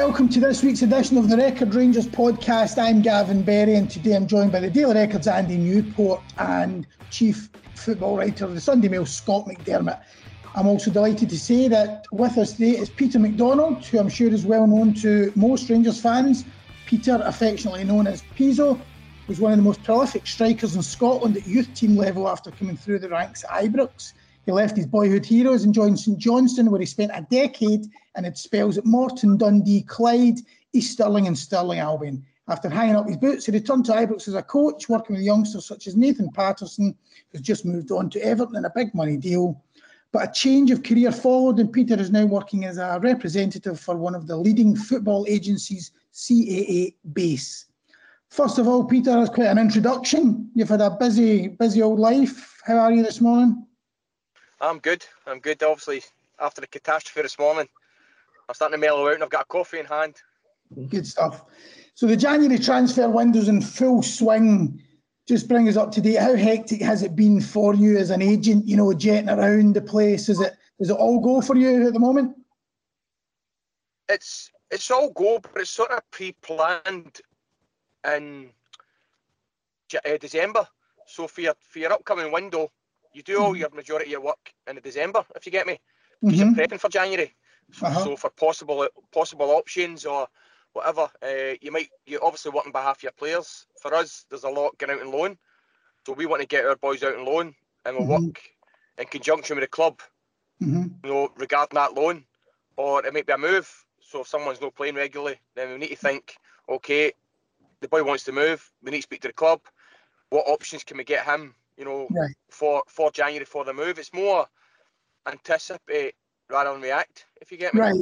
welcome to this week's edition of the Record Rangers podcast. I'm Gavin Berry, and today I'm joined by the Daily Record's Andy Newport and Chief Football Writer of the Sunday Mail, Scott McDermott. I'm also delighted to say that with us today is Peter MacDonald, who I'm sure is well known to most Rangers fans. Peter, affectionately known as Pizzo, was one of the most prolific strikers in Scotland at youth team level after coming through the ranks at Ibrox. He left his boyhood heroes and joined St Johnstone, where he spent a decade and it spells at Morton, Dundee, Clyde, East Stirling, and Stirling Albion. After hanging up his boots, he returned to Ibrox as a coach, working with youngsters such as Nathan Patterson, who's just moved on to Everton in a big money deal. But a change of career followed, and Peter is now working as a representative for one of the leading football agencies, CAA Base. First of all, Peter, that's quite an introduction. You've had a busy, busy old life. How are you this morning? I'm good. I'm good. Obviously, after the catastrophe this morning, I'm starting to mellow out and I've got a coffee in hand. Good stuff. So the January transfer window's in full swing. Just bring us up to date. How hectic has it been for you as an agent? You know, jetting around the place. Is it does it all go for you at the moment? It's it's all go, but it's sort of pre-planned in uh, December. So for your for your upcoming window, you do all mm-hmm. your majority of your work in December, if you get me, because mm-hmm. you're prepping for January. So, uh-huh. so, for possible possible options or whatever, uh, you might you obviously work on behalf of your players. For us, there's a lot getting out in loan, so we want to get our boys out in loan, and we'll mm-hmm. work in conjunction with the club, mm-hmm. you know, regarding that loan, or it might be a move. So if someone's not playing regularly, then we need to think, okay, the boy wants to move. We need to speak to the club. What options can we get him? you know, right. for for January for the move. It's more anticipate rather than react. If you get me. Right.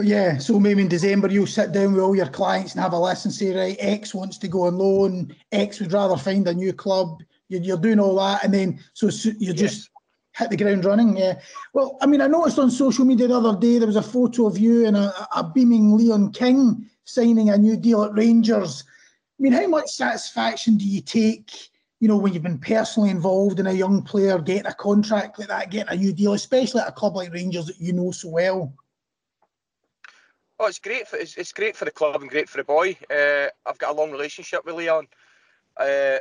Yeah, so maybe in December you'll sit down with all your clients and have a list and say, right, X wants to go on loan, X would rather find a new club. You're, you're doing all that, and then so you just yes. hit the ground running. Yeah. Well, I mean, I noticed on social media the other day there was a photo of you and a, a beaming Leon King signing a new deal at Rangers. I mean, how much satisfaction do you take? You know, when you've been personally involved in a young player getting a contract like that, getting a new deal, especially at a club like Rangers that you know so well? Oh, it's great. For, it's, it's great for the club and great for the boy. Uh, I've got a long relationship with Leon. Uh,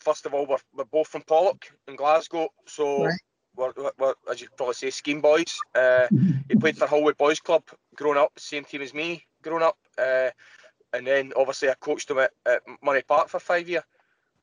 first of all, we're, we're both from Pollok in Glasgow, so right. we're, we're, as you probably say, scheme boys. Uh, he played for Holwood Boys Club growing up, same team as me growing up. Uh, and then obviously I coached him at, at Murray Park for five years.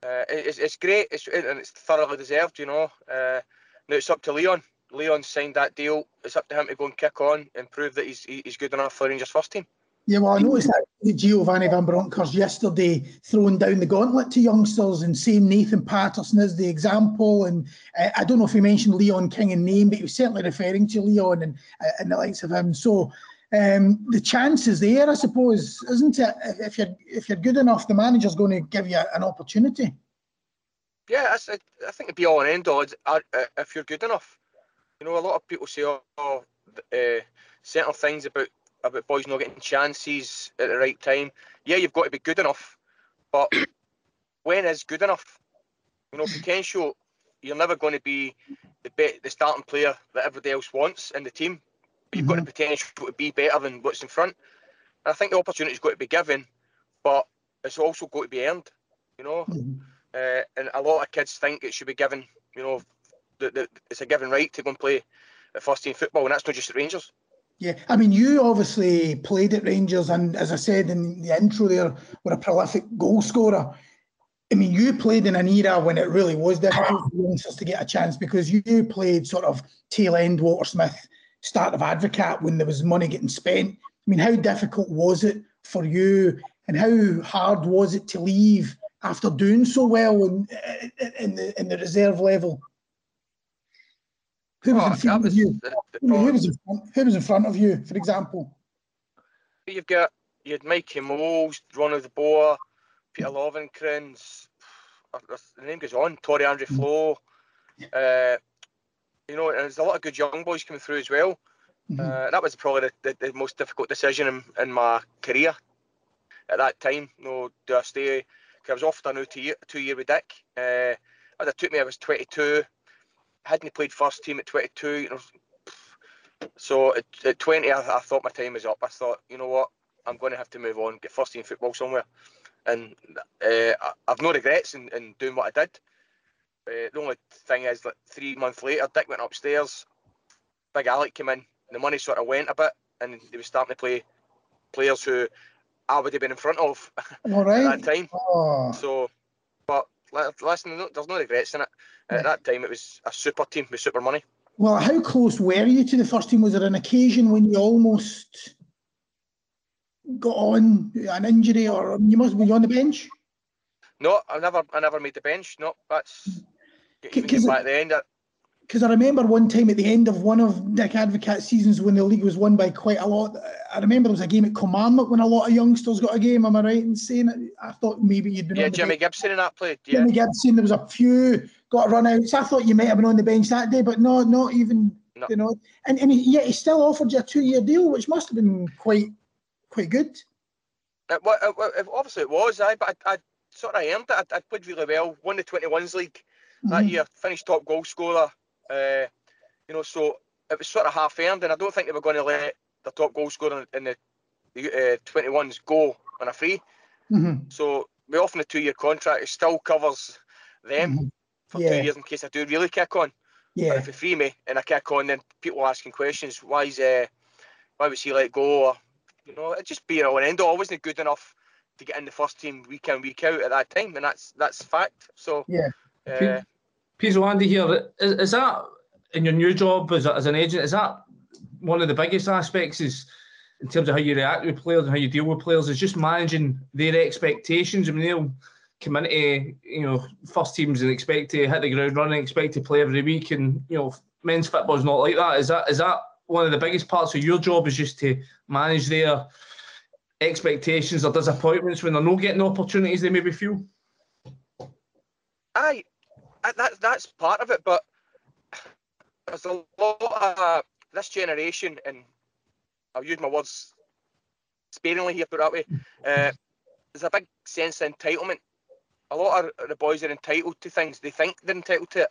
Uh, it's, it's great it's, and it's thoroughly deserved, you know. Uh, now it's up to Leon. Leon signed that deal. It's up to him to go and kick on and prove that he's he's good enough for Rangers first team. Yeah, well, I noticed that Giovanni Van Bronckhorst yesterday throwing down the gauntlet to youngsters and saying Nathan Patterson is the example. And uh, I don't know if he mentioned Leon King in name, but he was certainly referring to Leon and, uh, and the likes of him. So um, the chance is there, I suppose, isn't it? If you're if you're good enough, the manager's going to give you an opportunity. Yeah, I, I think it'd be all end all uh, if you're good enough. You know, a lot of people say, "Oh, uh, certain things about about boys not getting chances at the right time." Yeah, you've got to be good enough, but when is good enough? You know, potential. You're never going to be the the starting player that everybody else wants in the team you've mm-hmm. got the potential to be better than what's in front. And I think the opportunity's got to be given, but it's also got to be earned. You know, mm-hmm. uh, and a lot of kids think it should be given. You know, that the, it's a given right to go and play at first team football, and that's not just at Rangers. Yeah, I mean, you obviously played at Rangers, and as I said in the intro, there were a prolific goal scorer. I mean, you played in an era when it really was difficult for youngsters to get a chance because you played sort of tail end Walter Smith start of Advocaat when there was money getting spent. I mean, how difficult was it for you, and how hard was it to leave after doing so well in, in the in the reserve level? Who was, oh, in front was of you? The, the who, was in front, who was in front of you, for example? You've got you had Mikey Mols, Ronald de Boer, Peter Lovenkrands, the name goes on, Tore Andre mm. Flo, uh, you know, and there's a lot of good young boys coming through as well. Mm-hmm. Uh, that was probably the, the, the, most difficult decision in, in my career at that time. You know, do I stay? Cause I was offered a new two year, two year with Dick. Uh, it took me, I was 22. I hadn't played first team at 22. You know, so at, at 20, I, I, thought my time was up. I thought, you know what, I'm going to have to move on, get first team football somewhere. And uh, I've no regrets in, in doing what I did. Uh, the only thing is that three months later, Dick went upstairs, Big Alec came in, the money sort of went a bit, and they were starting to play players who I would have been in front of right. at that time. Oh. So, but listen, there's no regrets in it. At that time, it was a super team with super money. Well, how close were you to the first team? Was there an occasion when you almost got on an injury, or you must be on the bench? No, I never, I never made the bench. No, that's back at the end. Uh, because I remember one time at the end of one of Dick Advocaat's seasons when the league was won by quite a lot. I remember there was a game at Kilmarnock when a lot of youngsters got a game. Am I right in saying it? I thought maybe you'd been. Yeah, Jimmy bench. Gibson in that played. Yeah. Jimmy Gibson. There was a few got run out. So I thought you might have been on the bench that day, but no, not even. No. You know, and and yet he still offered you a two-year deal, which must have been quite quite good. It, wa- it, it, obviously it was, I, but I, I sort of earned it. I, I played really well. Won the 21s league that Mhm. year. Finished top goal scorer. Uh, you know, so it was sort of half earned, and I don't think they were going to let the top goal scorer in the, the uh, 21s go on a free. Mhm. So we often a two-year contract. It still covers them Mhm. for Yeah. two years in case I do really kick on. But Yeah. if they free me and I kick on, then people are asking questions. Why is uh, why was he let go? Or you know, it just be an end all. I wasn't good enough to get in the first team week in week out at that time, and that's that's fact. So Yeah. Uh, Andy here. Is, is that in your new job as, a, as an agent? Is that one of the biggest aspects? Is in terms of how you react with players and how you deal with players? Is just managing their expectations. I mean, they'll come into you know first teams and expect to hit the ground running, expect to play every week, and you know men's football's not like that. Is that is that one of the biggest parts of your job? Is just to manage their expectations or disappointments when they're not getting the opportunities they maybe feel. aye, I- that that's part of it. But there's a lot of uh, this generation, and I'll use my words sparingly here, put that way. Uh, there's a big sense of entitlement. A lot of the boys are entitled to things. They think they're entitled to it,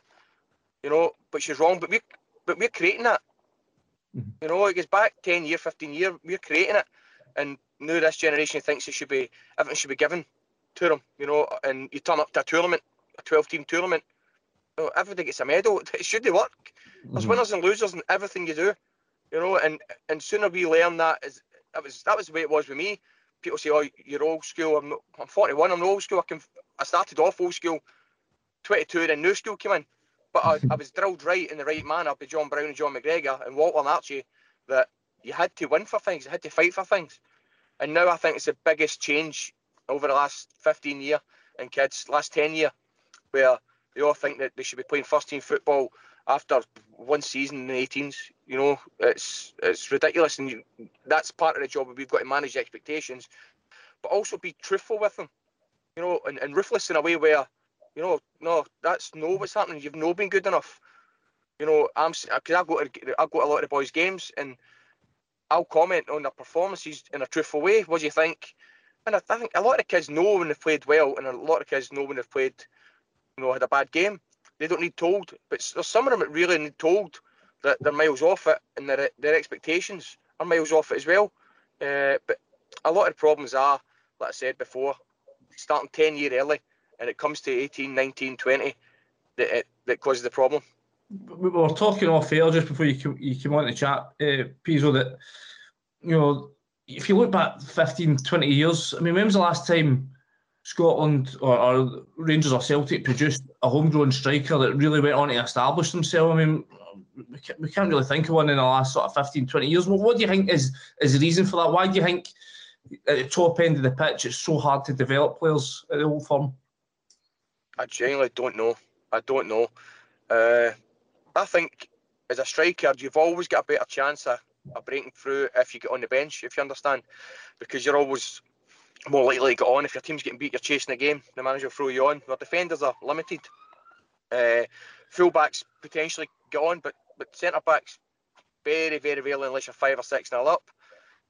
you know. But she's wrong. But we, but we're creating that. Mhm. You know, it goes back ten year, fifteen year. We're creating it, and now this generation thinks it should be everything should be given to them. You know, and you turn up to a tournament, a twelve team tournament. Oh, know, everybody gets a medal. It should work. There's mm-hmm. winners and losers in everything you do, you know. And and sooner we learn that is that was that was the way it was with me. People say, "Oh, you're old school." I'm not, I'm 41. I'm not old school. I can I started off old school, 22, and then new school came in. But I, I was drilled right in the right manner by John Brown and John McGregor and Walter and Archie that you had to win for things, you had to fight for things. And now I think it's the biggest change over the last 15 year in kids, last 10 year, where they all think that they should be playing first team football after one season in the 18s. You know, it's it's ridiculous, and you, that's part of the job. We've got to manage expectations, but also be truthful with them. You know, and, and ruthless in a way where, you know, no, that's no what's happening. You've no been good enough. You know, I'm because I go to I go to a lot of the boys' games and I'll comment on their performances in a truthful way. What do you think? And I, I think a lot of the kids know when they've played well, and a lot of kids know when they've played, know, had a bad game. They don't need told, but there's some of them that really need told that they're miles off it, and their their expectations are miles off it as well. Uh, but a lot of the problems are, like I said before, starting 10 year early, and it comes to 18, 19, 20 that it, that causes the problem. we were talking off air just before you came, you came on to chat, uh, Pizzo, that, you know, if you look back 15, 20 years, I mean, when was the last time Scotland or, or Rangers or Celtic produced a homegrown striker that really went on to establish themselves? I mean, we can't, really think of one in the last sort of 15, 20 years. Well, what do you think is, is the reason for that? Why do you think at the top end of the pitch it's so hard to develop players at the old firm? I genuinely don't know. I don't know. Uh, I think as a striker, you've always got a better chance of, of breaking through if you get on the bench, if you understand, because you're always more likely to get on. If your team's getting beat, you're chasing the game. The manager will throw you on. Our defenders are limited. Uh, fullbacks potentially get on, but but centre backs very very rarely unless you're five or six nil up.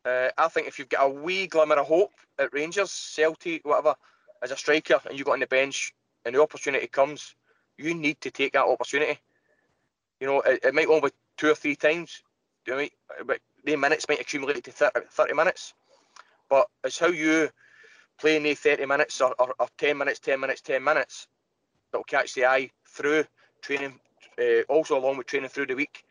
Uh, I think if you've got a wee glimmer of hope at Rangers, Celtic, whatever, as a striker, and you've got on the bench and the opportunity comes, you need to take that opportunity. You know, it, it might only be two or three times, you know, but the minutes might accumulate to 30, 30 minutes. But it's how you play in the 30 minutes or, or, or 10 minutes, 10 minutes, 10 minutes that'll catch the eye through training, uh, also along with training through the week.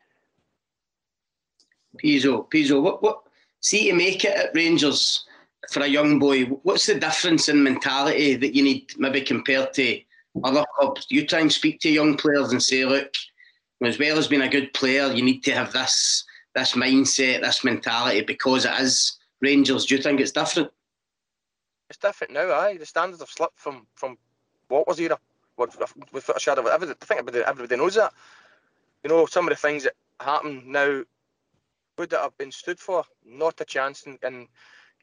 Pizzo, Pizzo, what, what, see to make it at Rangers for a young boy, what's the difference in mentality that you need maybe compared to other clubs? You try and speak to young players and say, look, as well as being a good player, you need to have this this mindset, this mentality because it is Rangers. Do you think it's different? It's different now, aye. The standards have slipped from from what was era. What with a shadow of everything. I think everybody, everybody knows that. You know, some of the things that happen now would that have been stood for? Not a chance. And, and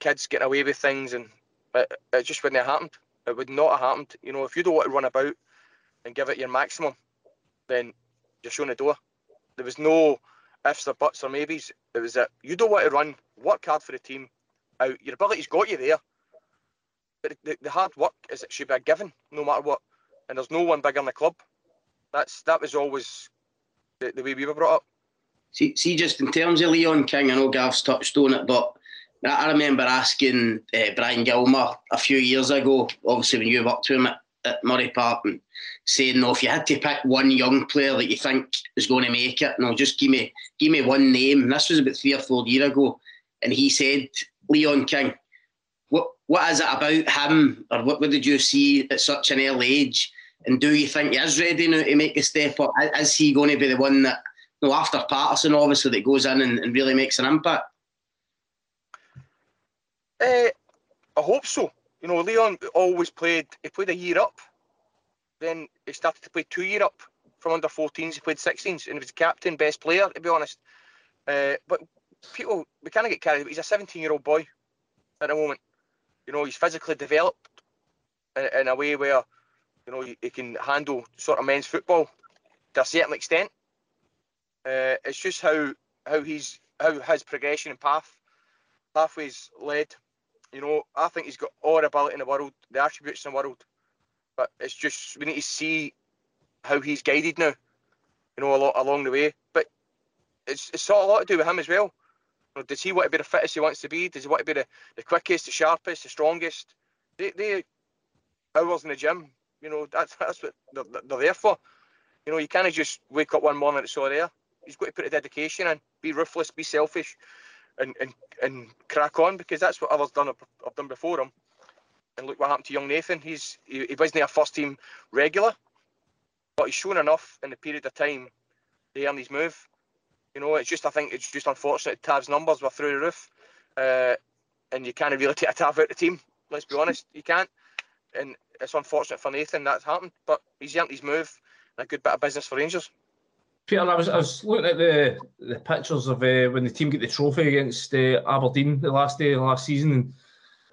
kids getting away with things, and it, it just wouldn't have happened. It would not have happened. You know, if you don't want to run about and give it your maximum, then you're showing the door. There was no ifs or buts or maybes. It was that you don't want to run, work hard for the team out. Your ability's got you there. But the, the hard work is it should be a given, no matter what. And there's no one bigger in the club. That's that was always the, the way we were brought up. See, see, just in terms of Leon King, I know Gav's touched on it, but I remember asking uh, Brian Gilmour a few years ago, obviously when you worked with him at, at Murray Park, and saying, "No, if you had to pick one young player that you think is going to make it, no, just give me give me one name." And this was about three or four years ago, and he said Leon King. What what is it about him, or what, what did you see at such an early age? And do you think he is ready now to make a step up? Is he going to be the one that, you know, after Patterson, obviously, that goes in and, and really makes an impact? Uh, I hope so. You know, Leon always played. He played a year up. Then he started to play two year up from under 14s. He played 16s, and he was captain, best player. To be honest, uh, but people we kind of get carried. He's a 17 year old boy at the moment. You know, he's physically developed in, in a way where you know he, he, can handle sort of men's football to a certain extent. Uh, it's just how how he's how his progression and path pathways led you know, I think he's got all the ability in the world, the attributes in the world, but it's just we need to see how he's guided now. You know, a lot along the way. But it's it's got a lot to do with him as well. You know, does he want to be the fittest he wants to be? Does he want to be the, the quickest, the sharpest, the strongest? They they hours in the gym. You know, that's that's what they're, they're there for. You know, you can't just wake up one morning and it's all there. He's got to put the dedication in, be ruthless, be selfish, and, and, and crack on because that's what others done have done before him. And look what happened to young Nathan. He's he, he wasn't a first team regular, but he's shown enough in the period of time to earn his move. You know, it's just I think it's just unfortunate Tav's numbers were through the roof, uh, and you can't really take a Tav out the team. Let's be honest, you can't. And it's unfortunate for Nathan that's happened, but he's earned his move. And a good bit of business for Rangers. Peter, I was, I was looking at the the pictures of uh, when the team get the trophy against uh, Aberdeen the last day of last season,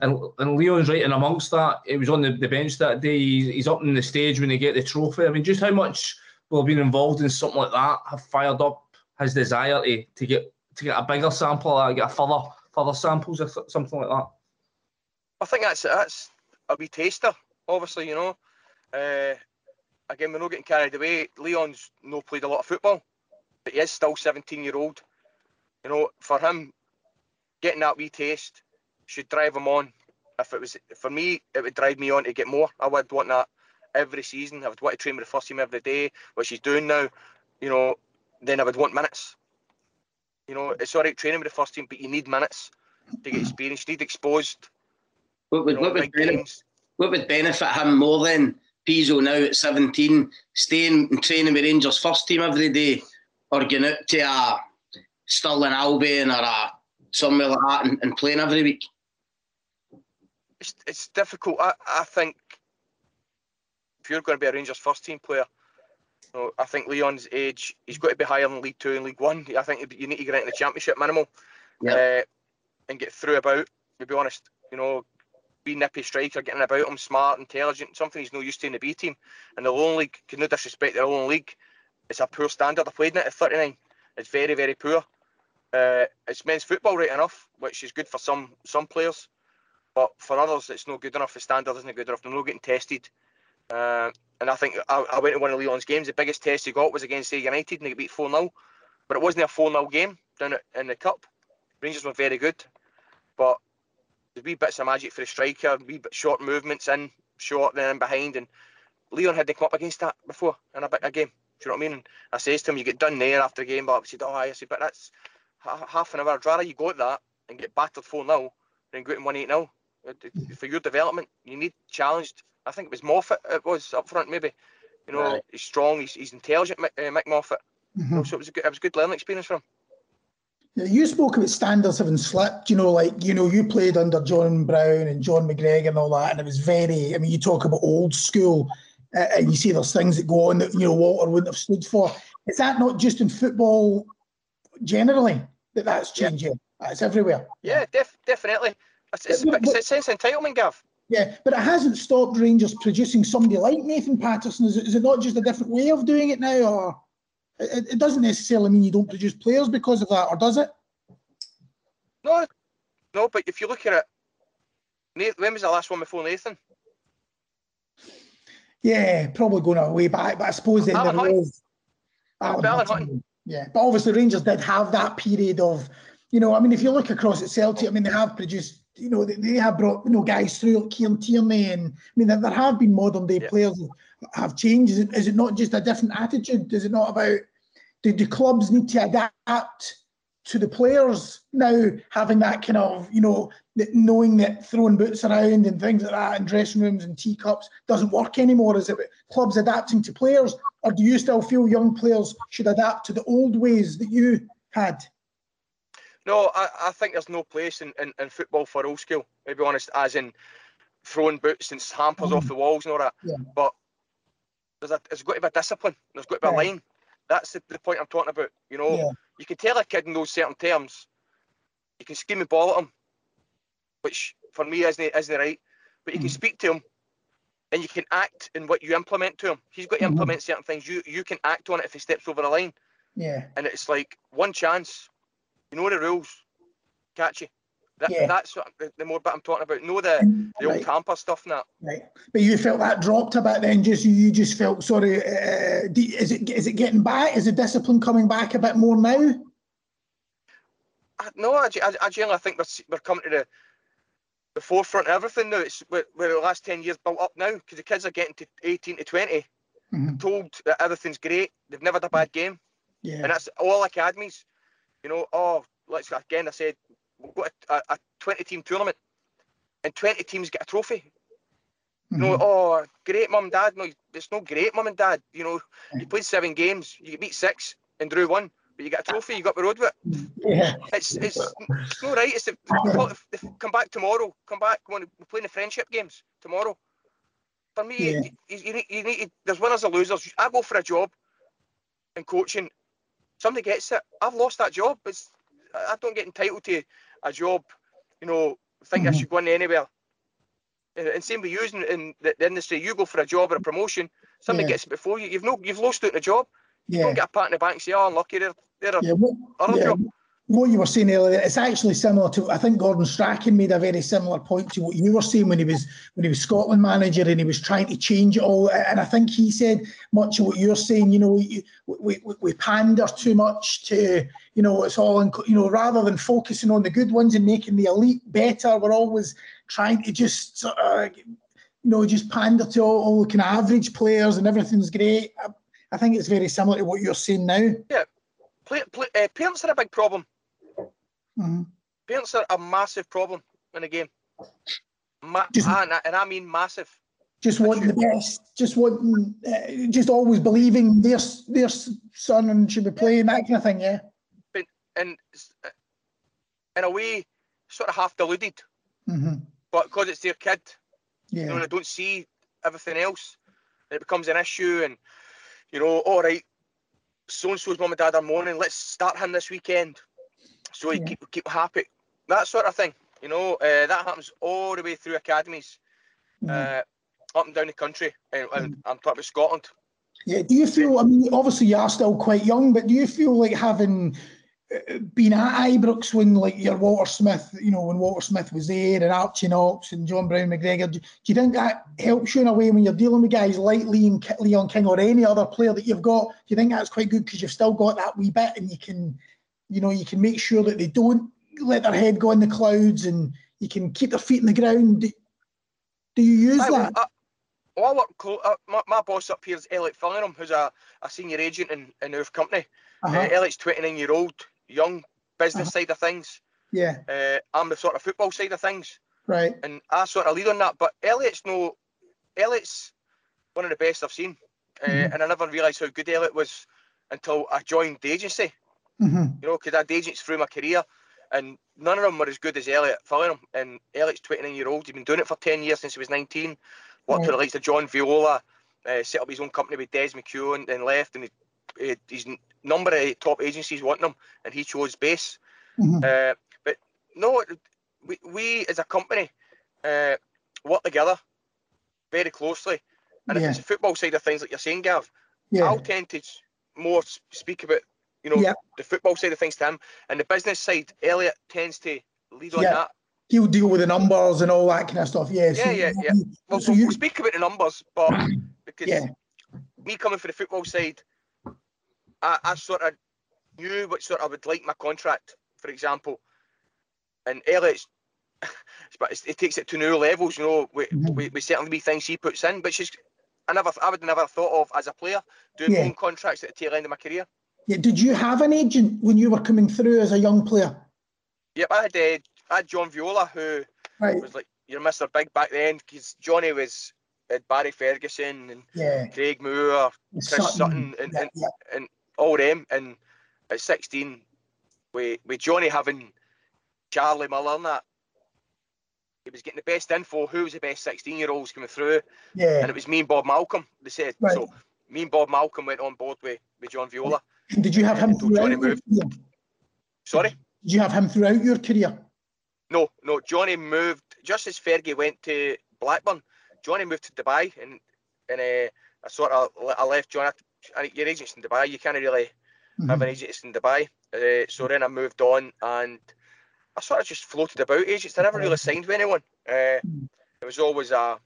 and, and, Leon's right in amongst that. He was on the, the bench that day. He's, he's up on the stage when they get the trophy. I mean, just how much will being involved in something like that have fired up his desire to, to get to get a bigger sample, or get a further further samples or something like that. I think that's that's a wee taster. Obviously, you know. Uh, again, we're not getting carried away. Leon's no played a lot of football, but he is still 17 year old. You know, for him, getting that wee taste should drive him on. If it was for me, it would drive me on to get more. I would want that every season. I would want to train with the first team every day, which he's doing now. You know, then I would want minutes. You know, it's all right training with the first team, but you need minutes to get experience. You need exposed. What would, you know, what, would benefit, what would benefit him more then? Pizzo now at 17, staying and training with Rangers first team every day, or going out to a Stirling Albion or a somewhere like that and, and playing every week? It's, it's difficult. I, I think if you're going to be a Rangers first team player, you know, I think Leon's age, he's got to be higher than League Two and League One. I think you need to get into the Championship minimal yeah. uh, and get through about. To be honest, you know, nippy striker, getting about him, smart, intelligent, something he's no used to in the B team. And the Lowland League, can no disrespect the Lowland League, it's a poor standard. Played in it at 39. It's very, very poor. Uh, it's men's football right enough, which is good for some some players, but for others, it's not good enough. The standard isn't good enough. They're not getting tested. Uh, and I think I, I, went to one of Leon's games. The biggest test he got was against United, and they beat 4 0. But it wasn't a 4 0 game down in the Cup. Rangers were very good, but wee bits of magic for the striker, wee bit short movements in, short, then in behind. And Leon had to come up against that before in a, bit, a game. Do you know what I mean? And I says to him, you get done there after the game, but I said, oh, I said, but that's half an hour. I'd rather you go at that and get battered 4 0 than go at 1 8 0. For your development, you need challenged. I think it was Moffat, it was up front, maybe. You know, right. he's strong, he's, he's intelligent, Mick, uh, Mick Moffat. Mm-hmm. So it was, a good, it was a good learning experience for him. You spoke about standards having slipped, you know, like, you know, you played under John Brown and John McGregor and all that, and it was very, I mean, you talk about old school, uh, and you see there's things that go on that, you know, Walter wouldn't have stood for. Is that not just in football generally that that's changing? Yeah. That's everywhere. Yeah, def- definitely. It's, it's, but, it's a sense of entitlement, Gav. Yeah, but it hasn't stopped Rangers producing somebody like Nathan Patterson. Is it, is it not just a different way of doing it now, or it, it doesn't necessarily mean you don't produce players because of that, or does it? No, no. But if you look at it, when was the last one before Nathan? Yeah, probably going away back, but I suppose then there was. Yeah, but obviously Rangers did have that period of, you know, I mean, if you look across at Celtic, I mean, they have produced, you know, they, they have brought, you know, guys through like Kieran Tierney, and I mean, there, there have been modern day yeah. players have changed. Is it, is it not just a different attitude? Is it not about do, do clubs need to adapt to the players now having that kind of, you know, knowing that throwing boots around and things like that in dressing rooms and teacups doesn't work anymore? Is it clubs adapting to players? Or do you still feel young players should adapt to the old ways that you had? No, I, I think there's no place in, in, in, football for old school, to be honest, as in throwing boots and hampers mm. off the walls and all that. Yeah. But there's a, there's got to be a discipline, there's got to be a line. That's the, the, point I'm talking about. You know, yeah. you can tell a kid in those certain terms, you can scheme a ball at him, which for me isn't isn't right. But you mm. can speak to him, and you can act in what you implement to him. He's got to mm-hmm. implement certain things. You you can act on it if he steps over the line. Yeah. And it's like one chance. You know the rules. Catch you. That, yeah. That's what, the, more bit I'm talking about. No, the the right. old hamper stuff and that. Right. But you felt that dropped a bit then. Just you just felt sorry. Uh, is it is it getting back? Is the discipline coming back a bit more now? I, no, I, I, I generally think we're we're coming to the the forefront of everything now. It's where, where the last ten years built up now because the kids are getting to 18 to 20, mm-hmm. told that everything's great. They've never had a bad game. Yeah. And that's all academies. You know, oh, let's again. I said we've got a, a 20 team tournament and 20 teams get a trophy. Mm-hmm. You know, oh, great mum and dad. No, it's not great mum and dad. You know, you played seven games, you beat six and drew one, but you get a trophy, you got the road with it. Yeah. It's, it's, it's not right. It's the, come back tomorrow. Come back. We're playing the friendship games tomorrow. For me, yeah. you, you, need, you need, there's winners and losers. I go for a job in coaching. Somebody gets it. I've lost that job. It's, I don't get entitled to a job, you know, think mm-hmm. I should go in anywhere. And same with using in the, the, industry, you go for a job or a promotion, somebody yeah. gets it before you. You've no, you've lost out in a job. You don't get a pat in the back and say, "Oh, unlucky, they're, they're a, yeah, what, yeah. job." What you were saying earlier, it's actually similar to. I think Gordon Strachan made a very similar point to what you were saying when he was when he was Scotland manager and he was trying to change it all. And I think he said much of what you're saying. You know, we we, we pander too much to you know it's all in, you know rather than focusing on the good ones and making the elite better. We're always trying to just of, you know just pander to all, all kind of average players and everything's great. I, I, think it's very similar to what you're saying now. Yeah, uh, parents are a big problem Mm-hmm. Parents are a massive problem in the game. Ma- just, and, I, and, I, mean massive. Just wanting the best, just wanting, uh, just always believing their their son and should be playing that kind of thing. Yeah. But and in a way, sort of half deluded. Mm-hmm. But because it's their kid, yeah. you know, and they don't see everything else, it becomes an issue. And you know, all right, so and so's mum and dad are mourning. Let's start him this weekend so you yeah. keep keep happy, that sort of thing. You know, uh, that happens all the way through academies, mm. uh, up and down the country, and, and mm. I'm talking about Scotland. Yeah. Do you feel? I mean, obviously you are still quite young, but do you feel like having uh, been at Ibrox when like your Walter Smith, you know, when Walter Smith was there and Archie Knox and John Brown McGregor, do, do, you think that helps you in a way when you're dealing with guys like Leon, Leon King or any other player that you've got? Do you think that's quite good because you've still got that wee bit and you can you know, you can make sure that they don't let their head go in the clouds and you can keep their feet in the ground. Do, do you use I, that? I, well, I work uh, my, my boss up here is Elliot Fillingham, who's a, a senior agent in, in our company. Uh-huh. Uh, Elliot's 29 year old, young business Uh-huh. side of things. yeah, Uh, I'm the sort of football side of things, right. and I sort of lead on that. But Elliot's no, Elliot's one of the best I've seen, uh, Mhm. and I never realised how good Elliot was until I joined the agency. Hmm You know, because I had agents through my career, and none of them were as good as Elliot Fillingham. And Elliot's 29 year old. He's been doing it for 10 years since he was 19. Worked for the likes of John Viola, uh, set up his own company with Des McHugh, and then left. And he, he, his number of top agencies wanting him, and he chose base. hmm Uh, but no, we, we as a company uh, work together very closely. And Yeah. if it's the football side of things, like you're saying, Gav, Yeah, I'll tend to more speak about, you know, Yeah. the football side of things to him, and the business side, Elliot tends to lead on Yeah. that. he'll deal with the numbers and all that kind of stuff. Yeah, so Yeah, yeah, Well, so we'll, you, speak about the numbers, but because yeah, me coming for the football side, I, I sort of knew what sort of would like my contract, for example, and Elliot's. But it takes it to new levels, you know. We, Mhm. we, we certainly be things he puts in, but she's I never I would never thought of as a player doing Yeah. my own contracts at the tail end of my career. Yeah. Did you have an agent when you were coming through as a young player? Yep, I had uh, I had John Viola who Right. was like you're Mr. Big back then because Johnny was had Barry Ferguson and Yeah. Craig Moore, Chris Sutton and- yeah, and- yeah. all them. And at 16, with with Johnny having Charlie Miller and that, he was getting the best info. Who was the best 16 year olds coming through? yeah. And it was me and Bob Malcolm. They said Right. so. Me and Bob Malcolm went on board with, with John Viola. And Did you have him throughout your career? Sorry. Did you have him throughout your career? No, no. Johnny moved just as Fergie went to Blackburn. Johnny moved to Dubai, and and uh, I sort of I left Johnny. Your agent's in Dubai. You can't really have Mhm. an agent in Dubai. Uh, so then I moved on, and I sort of just floated about agents. I never really signed with anyone. Uh, Mm. it was always a,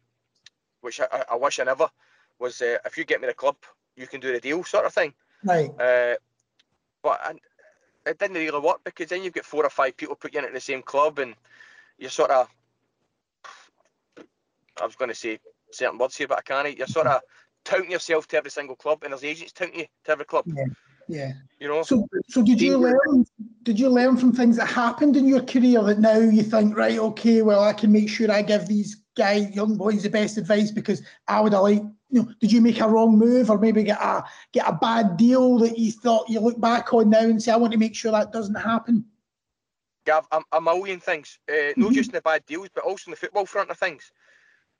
which I, I- I wish I never was. Uh, if you get me the club, you can do the deal, sort of thing. Right. Uh, but I, it didn't really work because then you've got four or five people put you into the same club, and you're sort of. I was going to say certain words here, but I can't. You're sort of touting yourself to every single club, and there's agents touting you to every club. Yeah. You know. So, so did you learn? Did you learn from things that happened in your career that now you think, right? Okay, well, I can make sure I give these guys, young boys, the best advice because I would have liked. You know, did you make a wrong move or maybe get a get a bad deal that you thought you look back on now and say, I want to make sure that doesn't happen? Gav, a, a million things. Uh, not Mhm. just in the bad deals, but also in the football front of things.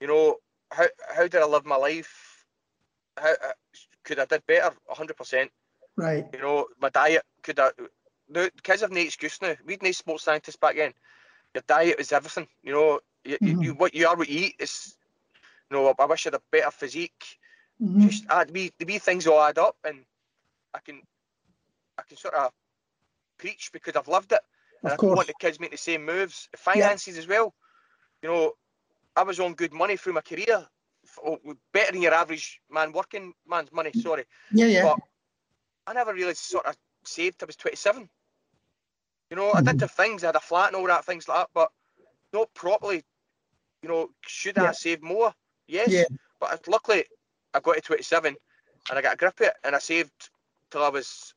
You know, how how did I live my life? How uh, could I did better? hundred percent. Right. You know, my diet could I. No, kids have no excuse now. We had no sports scientists back then. Your diet is everything. You know, you, you, you what you are, what you eat is. You know, I wish I had a better physique. Mhm. Just add me the wee things all add up, and I can, I can sort of preach because I've lived it. And I want the kids making the same moves. Finances as well. You know, I was on good money through my career, oh, better than your average man working man's money. Sorry, Yeah, yeah. but I never really sort of saved. till I was 27. You know, I did Mhm. the things. I had a flat and all that things like that, but not properly. You know, should I Yeah. have saved more? Yes, Yeah. but luckily I got to 27 and I got a grip of it, and I saved till I was.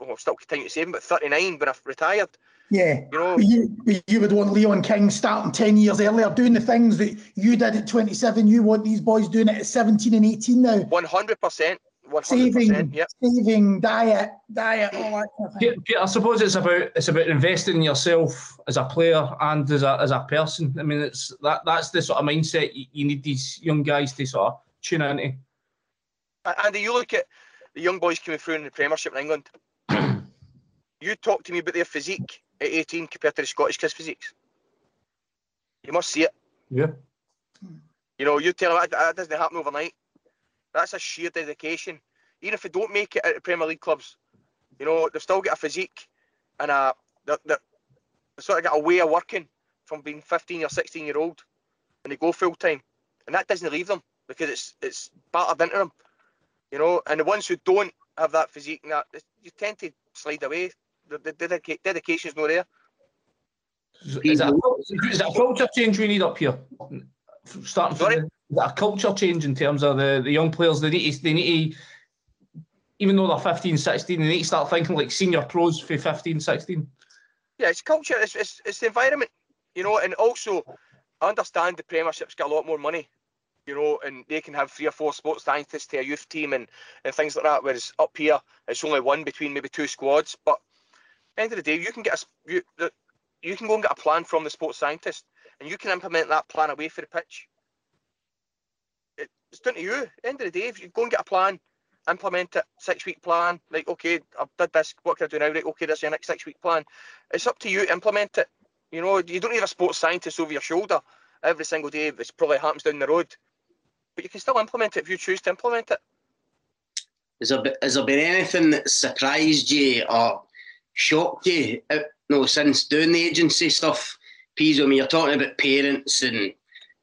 Well, still continuing to save, but 39 when I retired. Yeah. You know, But you, but you would want Leon King starting 10 years earlier, doing the things that you did at 27. You want these boys doing it at 17 and 18 now. One hundred percent, one hundred Saving. Yep. saving, diet, diet, all that kind of thing. Pete, Pete, I suppose it's about it's about investing in yourself as a player and as a as a person. I mean, it's that that's the sort of mindset you, you need these young guys to sort of tune into. And you look at the young boys coming through in the Premiership in England. you talk to me about their physique at eighteen compared to the Scottish kids' physiques. You must see it. Yeah. You know, you tell them that, that doesn't happen overnight. That's a sheer dedication. Even if they don't make it at the Premier League clubs, you know, they've still got a physique and a they're, they're, they sort of got a way of working from being 15 or 16 year old and they go full time. And that doesn't leave them because it's it's battered into them. You know, and the ones who don't have that physique and that you tend to slide away. The, the dedica- dedication's not there. Is that, is that a culture change we need up here? Starting from is that a culture change in terms of the, the young players? They need to, they need to, even though they're 15, 16, they need to start thinking like senior pros for 15, 16. Yeah, it's culture. It's, it's, it's the environment, you know, and also I understand the Premiership's got a lot more money, you know, and they can have three or four sports scientists to a youth team and, and things like that. Whereas up here, it's only one between maybe two squads. But end of the day, you can get a you, you can go and get a plan from the sports scientist, and you can implement that plan away for the pitch. It's down to you. End of the day, if you go and get a plan, implement it, six week plan. Like, okay, I've did this. What can I do now? Right, okay, this is your next six week plan. It's up to you. Implement it. You know, you don't need a sports scientist over your shoulder every single day. This probably happens down the road, but you can still implement it if you choose to implement it. Has there, has there been anything that surprised you or shocked you? Uh, no, since doing the agency stuff, Pizzo, I mean, you're talking about parents and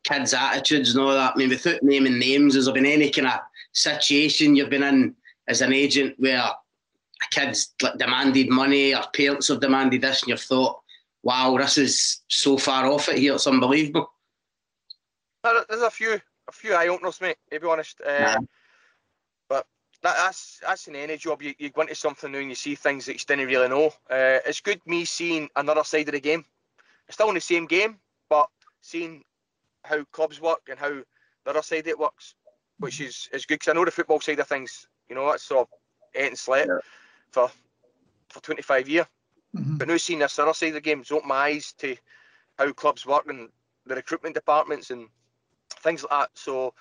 kids' attitudes and all that. I mean, without naming names, has there been any kind of situation you've been in as an agent where a kid's like, demanded money or parents have demanded this and you've thought, wow, this is so far off it here, it's unbelievable? There's a few, a few eye openers, mate. To be honest, uh, but that, that's that's in any job. You, you go into something new and you see things that you didn't really know. Uh, it's good me seeing another side of the game. It's still in the same game, but seeing how clubs work and how the other side of it works, which is, is good because I know the football side of things. You know, that's sort of ate and slept yeah. for for 25 years. Mm-hmm. But now seeing this other side of the game, it's opened my eyes to how clubs work and the recruitment departments and things like that. So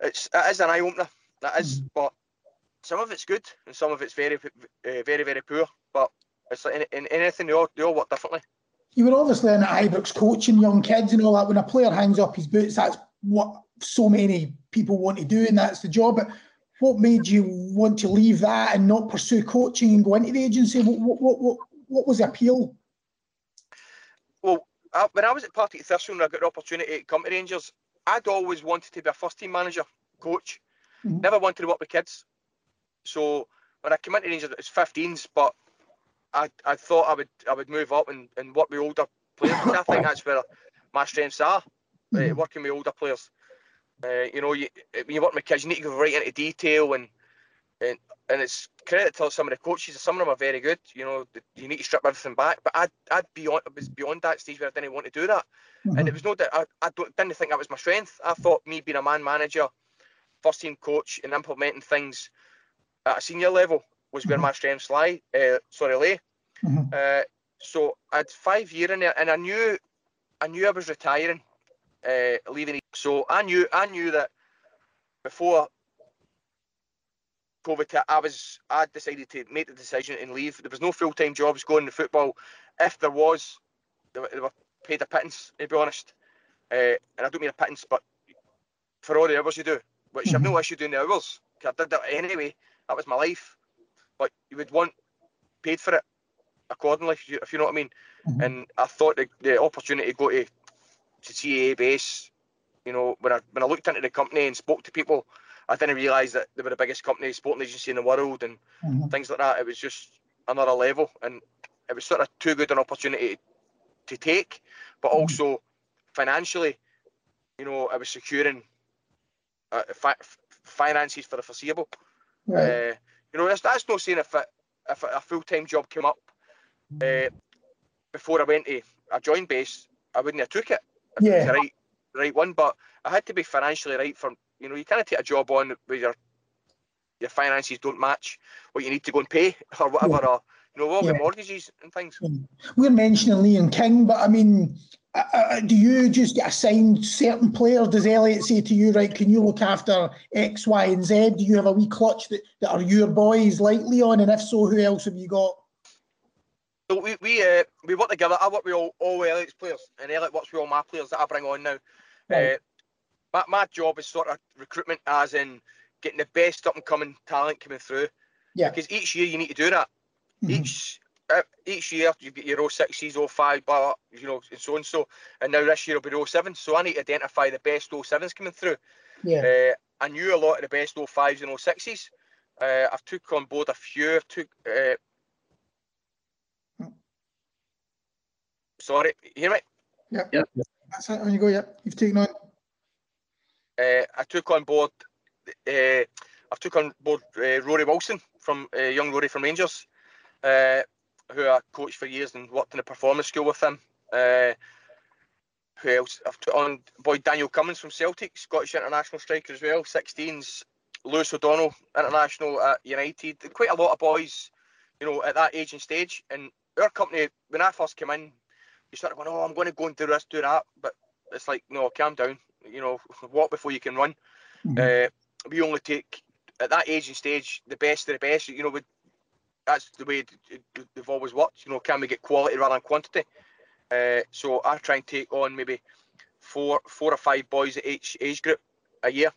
it's it is an eye opener. That is, mm-hmm. but some of it's good and some of it's very, uh, very, very poor. But it's like in, in anything they all they all work differently. You were obviously in Ibrox coaching young kids and all that. When a player hangs up his boots, that's what so many people want to do, and that's the job. But what made you want to leave that and not pursue coaching and go into the agency? What what what, what was the appeal? Well, I, when I was at Partick Thistle and I got the opportunity to come to Rangers, I'd always wanted to be a first team manager, coach. Mm-hmm. Never wanted to work with kids. So when I came into Rangers, it was 15s, but I, I thought I would I would move up and, and work with older players. I think that's where my strengths are, uh, mm-hmm. working with older players. Uh, you know, you, when you work with kids, you need to go right into detail and and and it's credit to some of the coaches. Some of them are very good. You know, you need to strip everything back. But I'd I'd beyond I was beyond that stage where I didn't want to do that. Mm-hmm. And it was no that I, I don't, didn't think that was my strength. I thought me being a man manager, first team coach, and implementing things at a senior level was where mm-hmm. my strengths lie. Uh, sorry, lay. Mm-hmm. Uh, so I had five year in there, and I knew I knew I was retiring, uh, leaving. So I knew I knew that before COVID, I was I decided to make the decision and leave. There was no full time jobs going to football. If there was, they were, they were paid a pittance. To be honest, uh, and I don't mean a pittance, but for all the hours you do, which mm-hmm. I've no issue doing the hours. I did that anyway. That was my life. But you would want paid for it accordingly, if you, if you know what I mean. Mm-hmm. And I thought the, the opportunity to go to to CAA base, you know, when I when I looked into the company and spoke to people I didn't realise that they were the biggest company sporting agency in the world and mm-hmm. things like that. It was just another level, and it was sort of too good an opportunity to take, but mm-hmm. also financially, you know, I was securing uh, fi- finances for the foreseeable. Right. Uh, you know, that's, that's no saying if, it, if a full time job came up. Uh, before I went to a joint base, I wouldn't have took it. yeah. right, right one, but I had to be financially right for you know, you can't take a job on where your your finances don't match what you need to go and pay or whatever, yeah. or you know, all yeah. the mortgages and things. We're mentioning Liam King, but I mean, uh, uh, do you just get assigned certain players? Does Elliot say to you, right, can you look after X, Y, and Z? Do you have a wee clutch that, that are your boys like Leon? And if so, who else have you got? So we we uh, we work together. I work with all, all Elliot's players, and Elliot works with all my players that I bring on now. Right. Uh, my, my job is sort of recruitment, as in getting the best up and coming talent coming through. Yeah. Because each year you need to do that. Mm-hmm. Each uh, each year you get your 06s, 05, blah, you know, and so and so. And now this year will be 07. So I need to identify the best 07s coming through. Yeah. Uh, I knew a lot of the best 05s and 06s. Uh, I've took on board a few. I've took uh, sorry, you hear me? Yep. Yep. That's it. On you go. Yep. You've taken on. Uh, I took on board. Uh, I took on board uh, Rory Wilson from uh, young Rory from Rangers, uh, who I coached for years and worked in a performance school with him. Uh, who else? I've took on boy Daniel Cummings from Celtic, Scottish international striker as well. 16s. Lewis O'Donnell, international at United. Quite a lot of boys, you know, at that age and stage. And our company, when I first came in, you start going, oh, I'm going to go and do this, do that. But it's like, no, calm down. You know, walk before you can run. Mhm. Uh, we only take at that age and stage the best of the best. You know, we, that's the way it- it- they've always worked. You know, can we get quality rather than quantity? Uh, so I try and take on maybe four, four or five boys at each age group a year,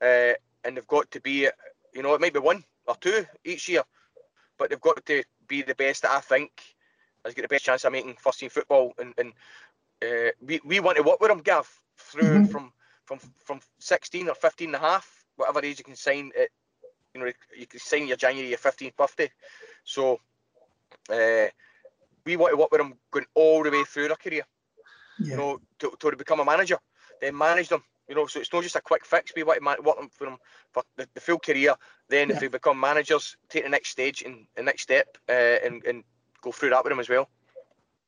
uh, and they've got to be, you know, it might be one or two each year, but they've got to be the best that I think has got the best chance of making first team football. And, and uh, we, we want to work with them, Gav, through Mhm. from from from 16 or 15 and a half, whatever age you can sign it. You know, you can sign your January, your 15th birthday. So uh, we want to work with them going all the way through their career. You know, to, to become a manager, then manage them. You know, so it's not just a quick fix. We want to man- work them for them for the, the full career. Then Yeah. if they become managers, take the next stage and the next step, uh, and and go through that with him as well.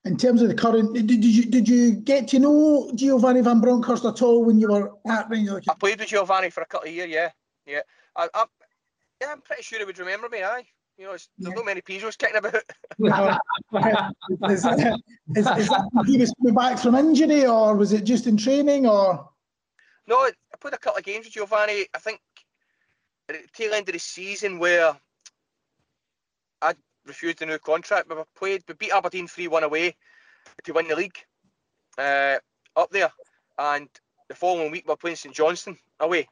In terms of the current, did, did you did you get to know Giovanni van Bronckhorst at all when you were at Rangers? I played with Giovanni for a couple of years. Yeah, yeah. I, I, yeah, I'm pretty sure he would remember me. Aye. You know, there's Yeah. not many Peugeots kicking about. is, is, is that he was coming back from injury, or was it just in training, or? No, I played a couple of games with Giovanni. I think at the tail end of the season where refused a new contract, but we played, we beat Aberdeen 3 1 away to win the league uh, up there. And the following week we were playing St Johnstone away.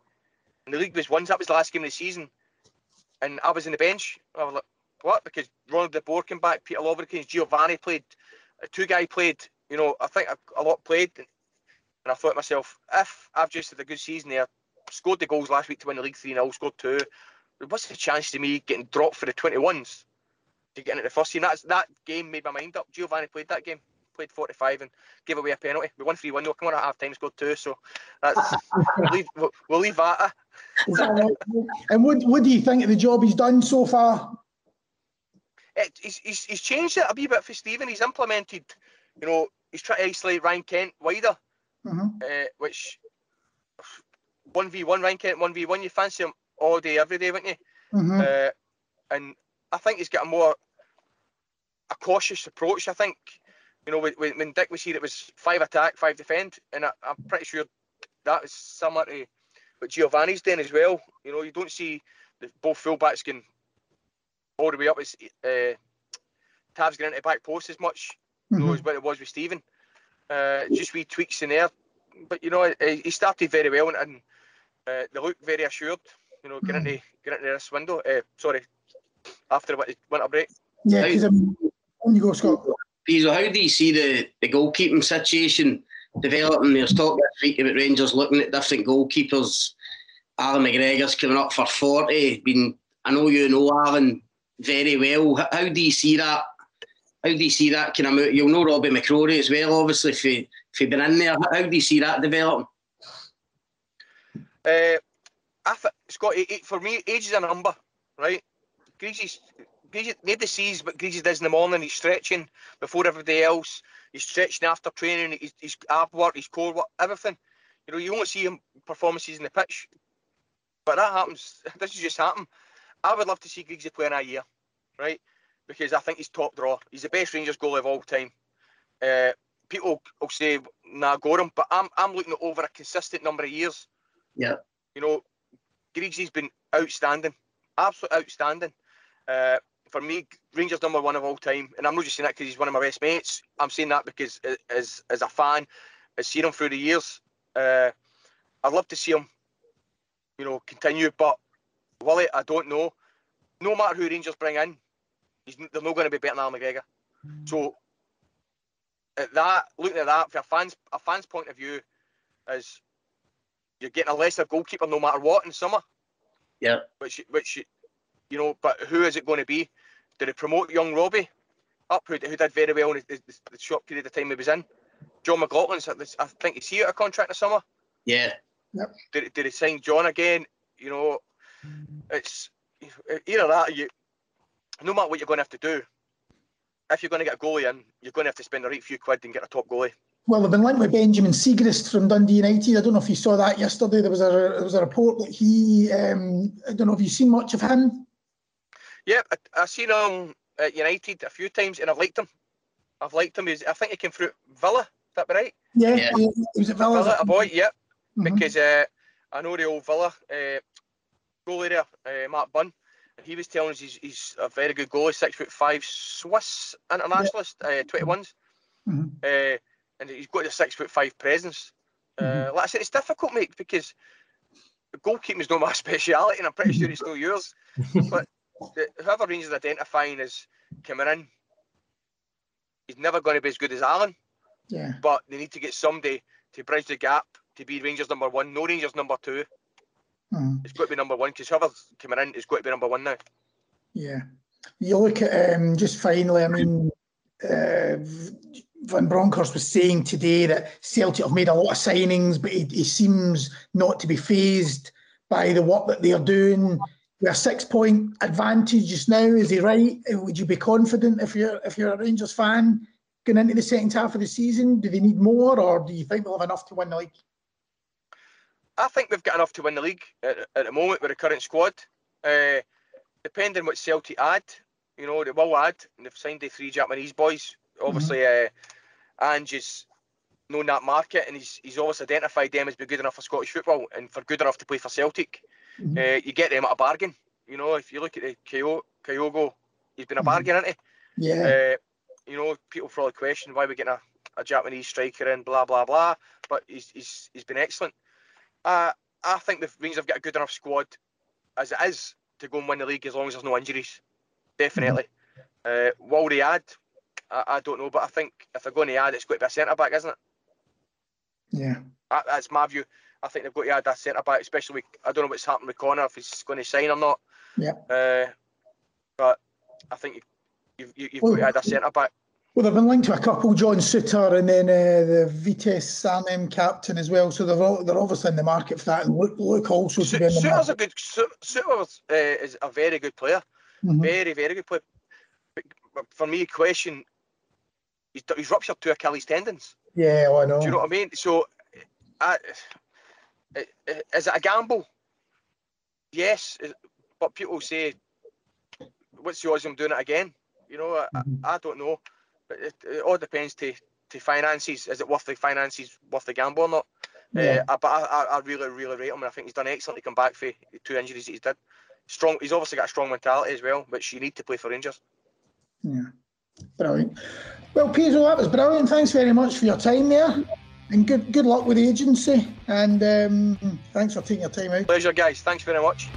And the league was won. That was the last game of the season. And I was in the bench. I was like, what? Because Ronald De Boer came back, Peter Lovenkrands, Giovanni played, Tugay played. You know, I think a, a lot played. And I thought to myself, if I've just had a good season there, scored the goals last week to win the league 3 0, scored two, what's the chance to me getting dropped for the 21s to get into the first team? That's, that game made my mind up. Giovanni played that game, played 45 and gave away a penalty. We won 3 1 though, come on at half time, scored two. So that's, we'll, leave, we'll, we'll leave that. uh, Is that right? and what what do you think of the job he's done so far? It, he's, he's, he's changed it a wee bit for Stephen. He's implemented, you know, he's trying to isolate Ryan Kent wider, Mhm. uh, which 1v1 Ryan Kent, 1v1, you fancy him all day, every day, wouldn't you? Mhm. Uh, and I think he's got a more a cautious approach. I think you know when, when Dick was here, it was five attack, five defend, and I, I'm pretty sure that is similar to what Giovanni's doing as well. You know, you don't see the, both fullbacks going all the way up as uh, Tav's getting into back post as much. Know, Mhm. as what it was with Stephen. Uh, just wee tweaks in there, but you know he he started very well and, and uh, they look very assured. You know, get into get into this window. Uh, sorry, after what win- winter break. Yeah, because on you go, Scott. Pizzo, how do you see the, the goalkeeping situation developing? There's talk this week about Rangers looking at different goalkeepers. Allan McGregor's coming up for 40. Been, I know you know Allan very well. H- How do you see that? How do you see that kind of move? You'll know Robbie McCrorie as well, obviously, if, you, if you've been in there. How do you see that developing? Uh, I th- Scott, it, it- for me, age is a number, right? Greasy's, Greasy, nobody sees what Greasy does in the morning. He's stretching before everybody else. He's stretching after training. He's, he's ab work, his core work, everything. You know, you won't see him performances in the pitch, but that happens. This has just happened. I would love to see Greasy play in a year, right? Because I think he's top draw. He's the best Rangers goalie of all time. Uh, people will say, "Nah, go him," but I'm I'm looking at over a consistent number of years. Yeah. You know, Grigsy's been outstanding, absolutely outstanding. Uh, for me, Rangers number one of all time, and I'm not just saying that because he's one of my best mates. I'm saying that because as as a fan, I've seen him through the years. Uh, I'd love to see him, you know, continue. But Willie, I don't know. No matter who Rangers bring in, he's, they're not going to be better than Allan McGregor. So at that, looking at that from a fans a fan's point of view, is you're getting a lesser goalkeeper no matter what in summer. Yeah. Which which you know, but who is it going to be? Do they promote young Robbie? up who, who did very well in the, the, the short period of time he was in. Jon McLaughlin's, I think he's here a contract in the summer. Yeah. Yep. Did, did he sign Jon again? You know, it's either that you, no matter what you're going to have to do, if you're going to get a goalie in, you're going to have to spend a right few quid and get a top goalie. Well, they've been linked with Benjamin Siegrist from Dundee United. I don't know if you saw that yesterday. There was a there was a report that he. Um, I don't know if you've seen much of him. Yeah, I, I've seen him at United a few times, and I've liked him. I've liked him. He's, I think he came through Villa. Is that right? Yeah, yeah. He, he was at Villa. Villa a boy, yeah. Mm-hmm. Because uh, I know the old Villa uh, goalie there, uh, Mark Bunn. And he was telling us he's, he's a very good goalie, six foot five Swiss internationalist, yeah. uh, 21s. Mm-hmm. Uh, and he's got a six foot five presence. Uh, mm-hmm. Uh, like I said, it's difficult, mate, because goalkeeping is not my speciality, and I'm pretty sure it's not yours. but the, whoever Rangers identifying as coming in, he's never going to be as good as Allan. Yeah. But they need to get somebody to bridge the gap to be Rangers number one. No Rangers number 2 mm. It's got to be number one because whoever's coming in is got to be number one now. Yeah. You look at um, just finally. I mean, uh, Van Bronckhorst was saying today that Celtic have made a lot of signings, but he, he seems not to be phased by the work that they're doing. We're a six-point advantage just now. Is he right? Would you be confident if you're if you're a Rangers fan going into the second half of the season? Do they need more, or do you think they'll have enough to win the league? I think we've got enough to win the league at, at the moment with the current squad. Uh, depending on what Celtic add, you know, they will add. And they've signed the three Japanese boys. Obviously, mm-hmm. uh, known that market, and he's he's always identified them as being good enough for Scottish football and for good enough to play for Celtic. Mm-hmm. Uh, you get them at a bargain. You know, if you look at the Kyogo, he's been a mm-hmm. bargain, hasn't he? Yeah. Uh, you know, people probably question why we're getting a, a Japanese striker in, blah blah blah. But he's he's he's been excellent. Uh, I think the Rangers have got a good enough squad as it is to go and win the league as long as there's no injuries. Definitely. Mm-hmm. Uh, will they add? I, I, don't know, but I think if they're going to add, it's going to be a centre back, isn't it? Yeah. that's my view. I think they've got to add that centre back, especially with, I don't know what's happened with Connor, if he's going to sign or not. Yeah. Uh, but I think you've, you've, you've well, got to add a centre back. Well, they've been linked to a couple, John Souttar and then uh, the Vitesse Arnhem captain as well. So they're they're obviously in the market for that. And look, look also to be in the Souttar's market. a good Souttar uh, is a very good player, mm-hmm. very very good player. But for me, question he's, he's ruptured two Achilles tendons. Yeah, well, I know. Do you know what I mean? So, uh, is it a gamble? Yes, but people say, "What's the odds of him doing it again?" You know, mm-hmm. I, I don't know but it, it, all depends to to finances. Is it worth the finances, worth the gamble or not? Yeah. Uh, but I, I, really, really rate him, and I think he's done excellent to come back for the two injuries that he's did. Strong. He's obviously got a strong mentality as well, which you need to play for Rangers. Yeah, brilliant. Well, Pedro, that was brilliant. Thanks very much for your time there, and good good luck with the agency. And um, thanks for taking your time out. Pleasure, guys. Thanks very much.